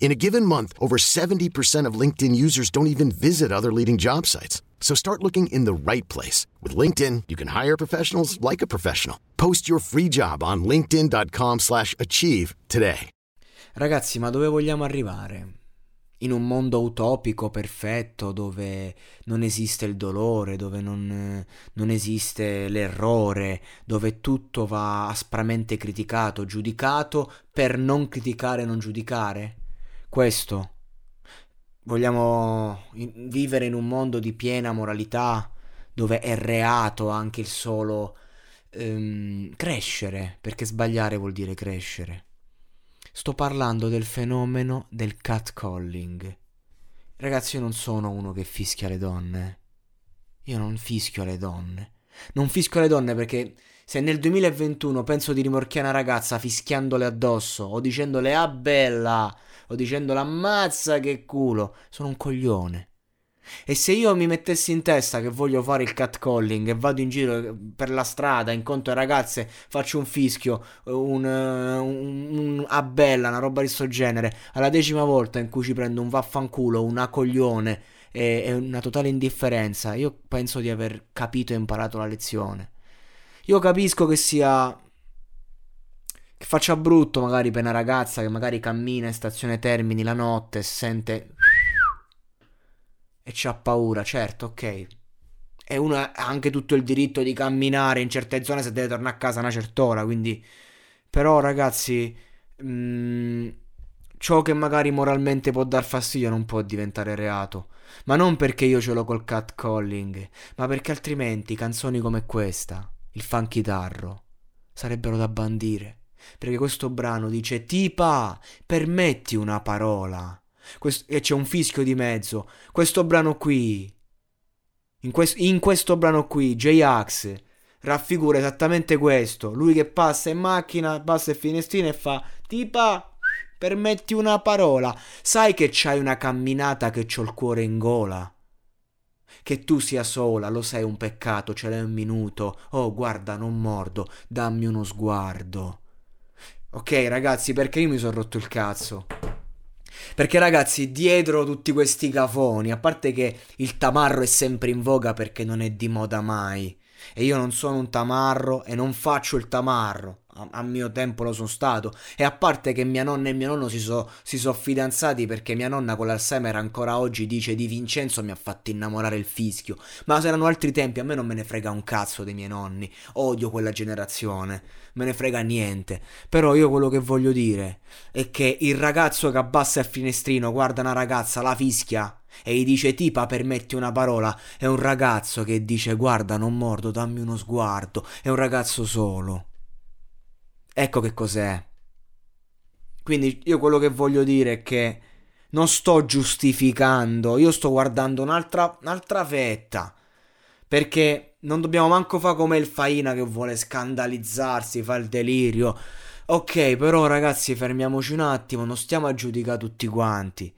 In a given month, over 70% of LinkedIn users don't even visit other leading job sites. So start looking in the right place. With LinkedIn, you can hire professionals like a professional. Post your free job on linkedin.com slash achieve today. Ragazzi, ma dove vogliamo arrivare? In un mondo utopico, perfetto, dove non esiste il dolore, dove non, non esiste l'errore, dove tutto va aspramente criticato, giudicato per non criticare e non giudicare? Questo Vogliamo vivere in un mondo di piena moralità dove è reato anche il solo ehm, crescere, perché sbagliare vuol dire crescere. Sto parlando del fenomeno del catcalling. Ragazzi, io non sono uno che fischia le donne. Io non fischio le donne. Non fischio le donne perché se nel 2021 penso di rimorchiare una ragazza fischiandole addosso o dicendole ah bella o dicendo l'ammazza che culo, sono un coglione. E se io mi mettessi in testa che voglio fare il catcalling e vado in giro per la strada, incontro ragazze, faccio un fischio, un, un, un a bella, una roba di questo genere, alla decima volta in cui ci prendo un vaffanculo, una coglione e, e una totale indifferenza, io penso di aver capito e imparato la lezione. Io capisco che sia che faccia brutto magari per una ragazza che magari cammina in stazione Termini la notte sente e c'ha paura, certo, ok. E uno ha anche tutto il diritto di camminare in certe zone se deve tornare a casa una certa ora, quindi però ragazzi mh, mm, ciò che magari moralmente può dar fastidio non può diventare reato. Ma non perché io ce l'ho col catcalling, ma perché altrimenti canzoni come questa, il funky tarro, sarebbero da bandire. Perché questo brano dice tipa, permetti una parola. Questo, e c'è un fischio di mezzo. Questo brano qui, in, quest, in questo brano qui, J-Ax raffigura esattamente questo. Lui che passa in macchina, passa il finestrino e fa tipa, permetti una parola. Sai che c'hai una camminata che c'ho il cuore in gola. Che tu sia sola, lo sai un peccato, ce l'hai un minuto. Oh, guarda, non mordo, dammi uno sguardo. Ok, ragazzi, perché io mi sono rotto il cazzo? Perché ragazzi, dietro tutti questi cafoni, a parte che il tamarro è sempre in voga perché non è di moda mai. E io non sono un tamarro e non faccio il tamarro a, mio tempo lo sono stato. E a parte che mia nonna e mio nonno si sono so fidanzati perché mia nonna con l'Alzheimer ancora oggi dice di Vincenzo mi ha fatto innamorare il fischio. Ma se erano altri tempi, a me non me ne frega un cazzo dei miei nonni. Odio quella generazione. Me ne frega niente. Però io quello che voglio dire è che il ragazzo che abbassa il finestrino, guarda una ragazza, la fischia e gli dice tipa permetti una parola, è un ragazzo che dice guarda non mordo, dammi uno sguardo, è un ragazzo solo. Ecco che cos'è. Quindi io quello che voglio dire è che non sto giustificando, io sto guardando un'altra, un'altra fetta. Perché non dobbiamo manco fare come il Faina che vuole scandalizzarsi, fa il delirio. Ok, però ragazzi, fermiamoci un attimo, non stiamo a giudicare tutti quanti.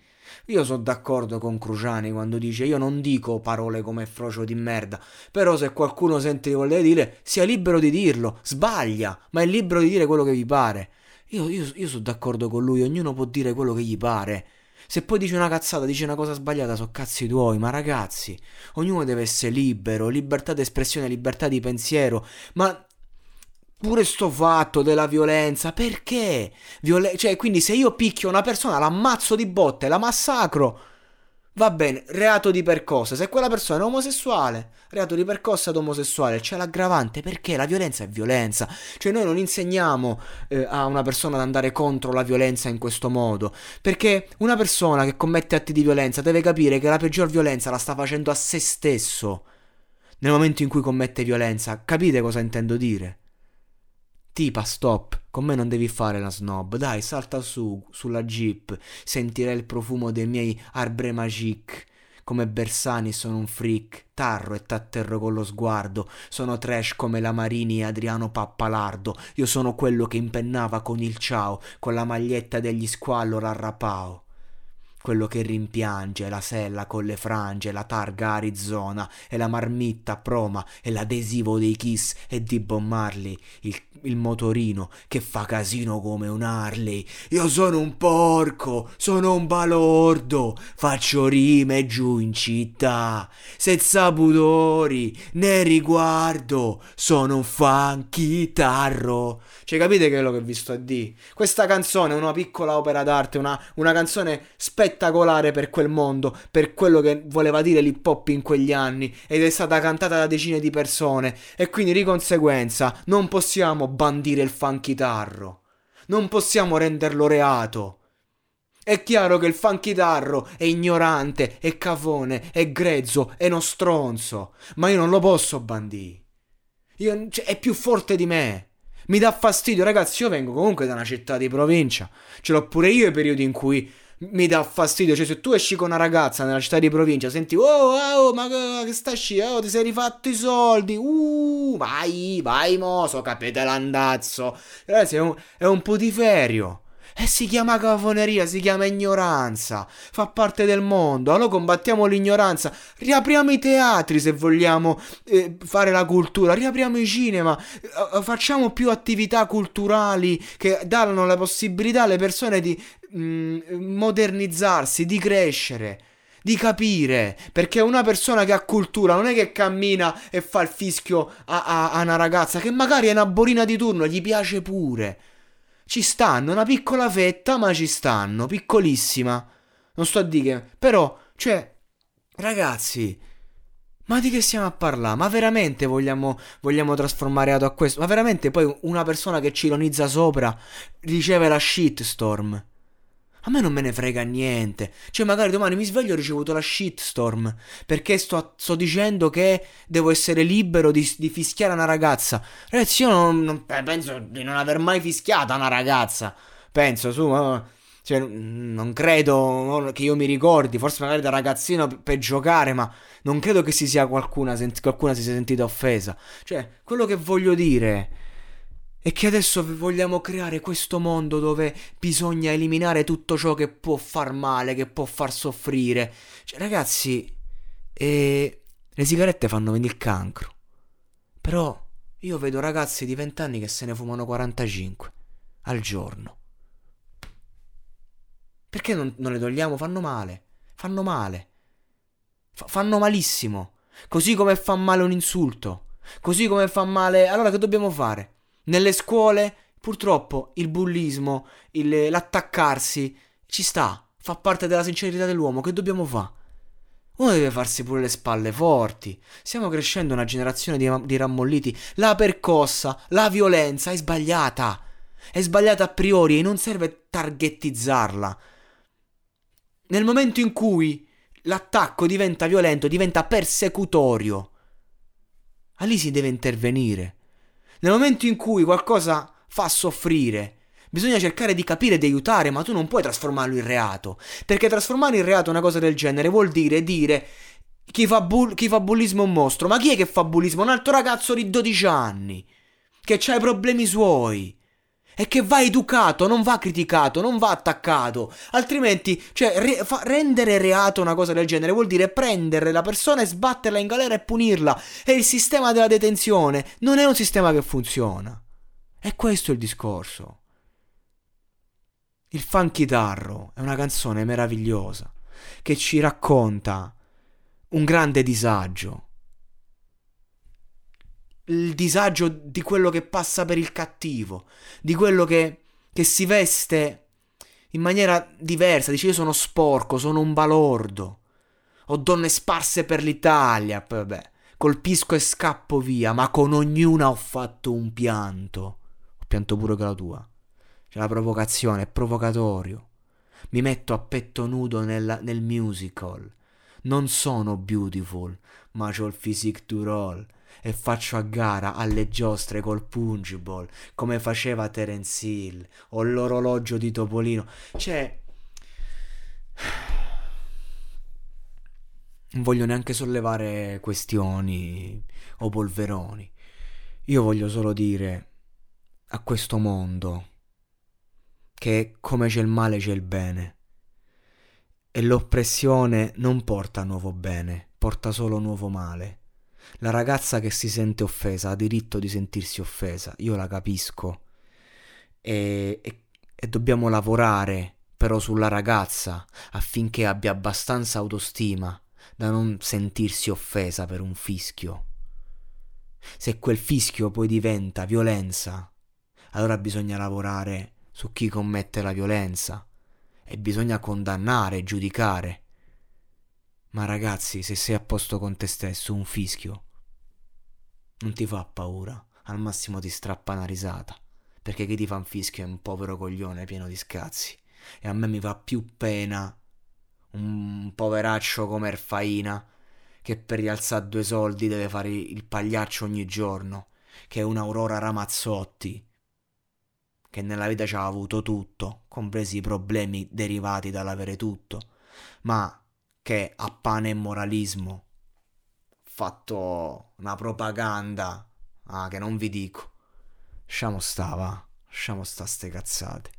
Io sono d'accordo con Cruciani quando dice io non dico parole come frocio di merda, però se qualcuno sente di voler dire sia libero di dirlo, sbaglia, ma è libero di dire quello che gli pare. Io, io, io sono d'accordo con lui, ognuno può dire quello che gli pare. Se poi dice una cazzata, dice una cosa sbagliata, so cazzi tuoi, ma ragazzi, ognuno deve essere libero, libertà d'espressione, libertà di pensiero, ma Pure sto fatto della violenza, perché? Violen- cioè, quindi se io picchio una persona, l'ammazzo di botte, la massacro. Va bene, reato di percossa. Se quella persona è omosessuale, reato di percossa ad omosessuale, c'è l'aggravante perché la violenza è violenza. Cioè noi non insegniamo eh, a una persona ad andare contro la violenza in questo modo, perché una persona che commette atti di violenza deve capire che la peggior violenza la sta facendo a se stesso nel momento in cui commette violenza. Capite cosa intendo dire? Tipa, stop, con me non devi fare la snob, dai, salta su, sulla jeep, sentirai il profumo dei miei arbre magique. Come Bersani sono un freak, tarro e t'atterro con lo sguardo, sono trash come la Marini e Adriano Pappalardo, io sono quello che impennava con il ciao, con la maglietta degli squallor a rapao quello che rimpiange la sella con le frange, la targa Arizona e la marmitta Proma e l'adesivo dei Kiss e di Bob Marley, il, il, motorino che fa casino come un Harley. Io sono un porco, sono un balordo, faccio rime giù in città, senza pudori né riguardo, sono un funky tarro. Cioè capite quello che vi sto a dire? Questa canzone è una piccola opera d'arte, una, una canzone spettacolare spettacolare per quel mondo, per quello che voleva dire l'hip hop in quegli anni ed è stata cantata da decine di persone e quindi di conseguenza non possiamo bandire il funky tarro. Non possiamo renderlo reato. È chiaro che il funchitarro è ignorante, è cafone, è grezzo, è uno stronzo, ma io non lo posso bandire. Io, cioè, è più forte di me. Mi dà fastidio, ragazzi. Io vengo comunque da una città di provincia. Ce l'ho pure io i periodi in cui mi dà fastidio. Cioè, se tu esci con una ragazza nella città di provincia, senti, oh, oh, ma che stai uscendo? Oh, ti sei rifatto i soldi. Uh, vai, vai, moso, capite l'andazzo. Ragazzi, è un, è un putiferio. E si chiama cafoneria, si chiama ignoranza. Fa parte del mondo. Allora combattiamo l'ignoranza. Riapriamo i teatri se vogliamo eh, fare la cultura. Riapriamo i cinema. Eh, facciamo più attività culturali che danno la possibilità alle persone di mh, mm, modernizzarsi, di crescere di capire. Perché una persona che ha cultura non è che cammina e fa il fischio a, a, a, una ragazza che magari è una borina di turno, gli piace pure. Ci stanno, una piccola fetta, ma ci stanno, piccolissima. Non sto a dire, però, cioè, ragazzi, ma di che stiamo a parlare? Ma veramente vogliamo, vogliamo trasformare Ato a questo? Ma veramente poi una persona che ci ironizza sopra riceve la shitstorm? A me non me ne frega niente. Cioè, magari domani mi sveglio e ho ricevuto la shitstorm. Perché sto, sto dicendo che devo essere libero di, di fischiare una ragazza. Ragazzi, io non, non, eh, penso di non aver mai fischiata una ragazza. Penso, su, ma. Cioè, non credo che io mi ricordi, forse magari da ragazzino per giocare, ma non credo che si sia qualcuna, qualcuna si sia sentita offesa. Cioè, quello che voglio dire e che adesso vogliamo creare questo mondo dove bisogna eliminare tutto ciò che può far male, che può far soffrire. Cioè, ragazzi, eh, le sigarette fanno venire il cancro. Però io vedo ragazzi di 20 anni che se ne fumano 45 al giorno. Perché non, non le togliamo? Fanno male. Fanno male. F- fanno malissimo. Così come fa male un insulto. Così come fa male... Allora che dobbiamo fare? Nelle scuole, purtroppo, il bullismo, il, l'attaccarsi, ci sta, fa parte della sincerità dell'uomo. Che dobbiamo fare? Uno deve farsi pure le spalle forti. Stiamo crescendo una generazione di, di rammolliti. La percossa, la violenza è sbagliata. È sbagliata a priori e non serve targettizzarla. Nel momento in cui l'attacco diventa violento, diventa persecutorio, lì si deve intervenire. Nel momento in cui qualcosa fa soffrire, bisogna cercare di capire di aiutare, ma tu non puoi trasformarlo in reato. Perché trasformare in reato una cosa del genere vuol dire dire chi fa, bull- chi fa bullismo è un mostro. Ma chi è che fa bullismo? Un altro ragazzo di 12 anni che ha i problemi suoi e che va educato, non va criticato, non va attaccato. Altrimenti, cioè, re- rendere reato una cosa del genere vuol dire prendere la persona e sbatterla in galera e punirla. E il sistema della detenzione non è un sistema che funziona. E questo è il discorso. Il Funky Tarro è una canzone meravigliosa che ci racconta un grande disagio il disagio di quello che passa per il cattivo, di quello che, che si veste in maniera diversa, dice io sono sporco, sono un balordo. Ho donne sparse per l'Italia, vabbè, colpisco e scappo via, ma con ognuna ho fatto un pianto. Ho pianto pure con la tua. C'è la provocazione, è provocatorio. Mi metto a petto nudo nel, nel musical. Non sono beautiful, ma ho il physique du roll e faccio a gara alle giostre col pungible come faceva Terence Hill o l'orologio di Topolino. Cioè non voglio neanche sollevare questioni o polveroni. Io voglio solo dire a questo mondo che come c'è il male c'è il bene. E l'oppressione non porta nuovo bene, porta solo nuovo male. La ragazza che si sente offesa ha diritto di sentirsi offesa, io la capisco. E, e, e dobbiamo lavorare però sulla ragazza affinché abbia abbastanza autostima da non sentirsi offesa per un fischio. Se quel fischio poi diventa violenza, allora bisogna lavorare su chi commette la violenza e bisogna condannare giudicare. Ma ragazzi, se sei a posto con te stesso, un fischio. Non ti fa paura, al massimo ti strappa una risata, perché chi ti fa un fischio è un povero coglione pieno di scazzi. E a me mi fa più pena un poveraccio come Erfaina che per rialzare due soldi deve fare il pagliaccio ogni giorno, che un'Aurora Ramazzotti che nella vita ci ha avuto tutto, compresi i problemi derivati dall'avere tutto, ma che a pane e moralismo fatto una propaganda ah, che non vi dico. Lasciamo sta, va. Lasciamo sta ste cazzate.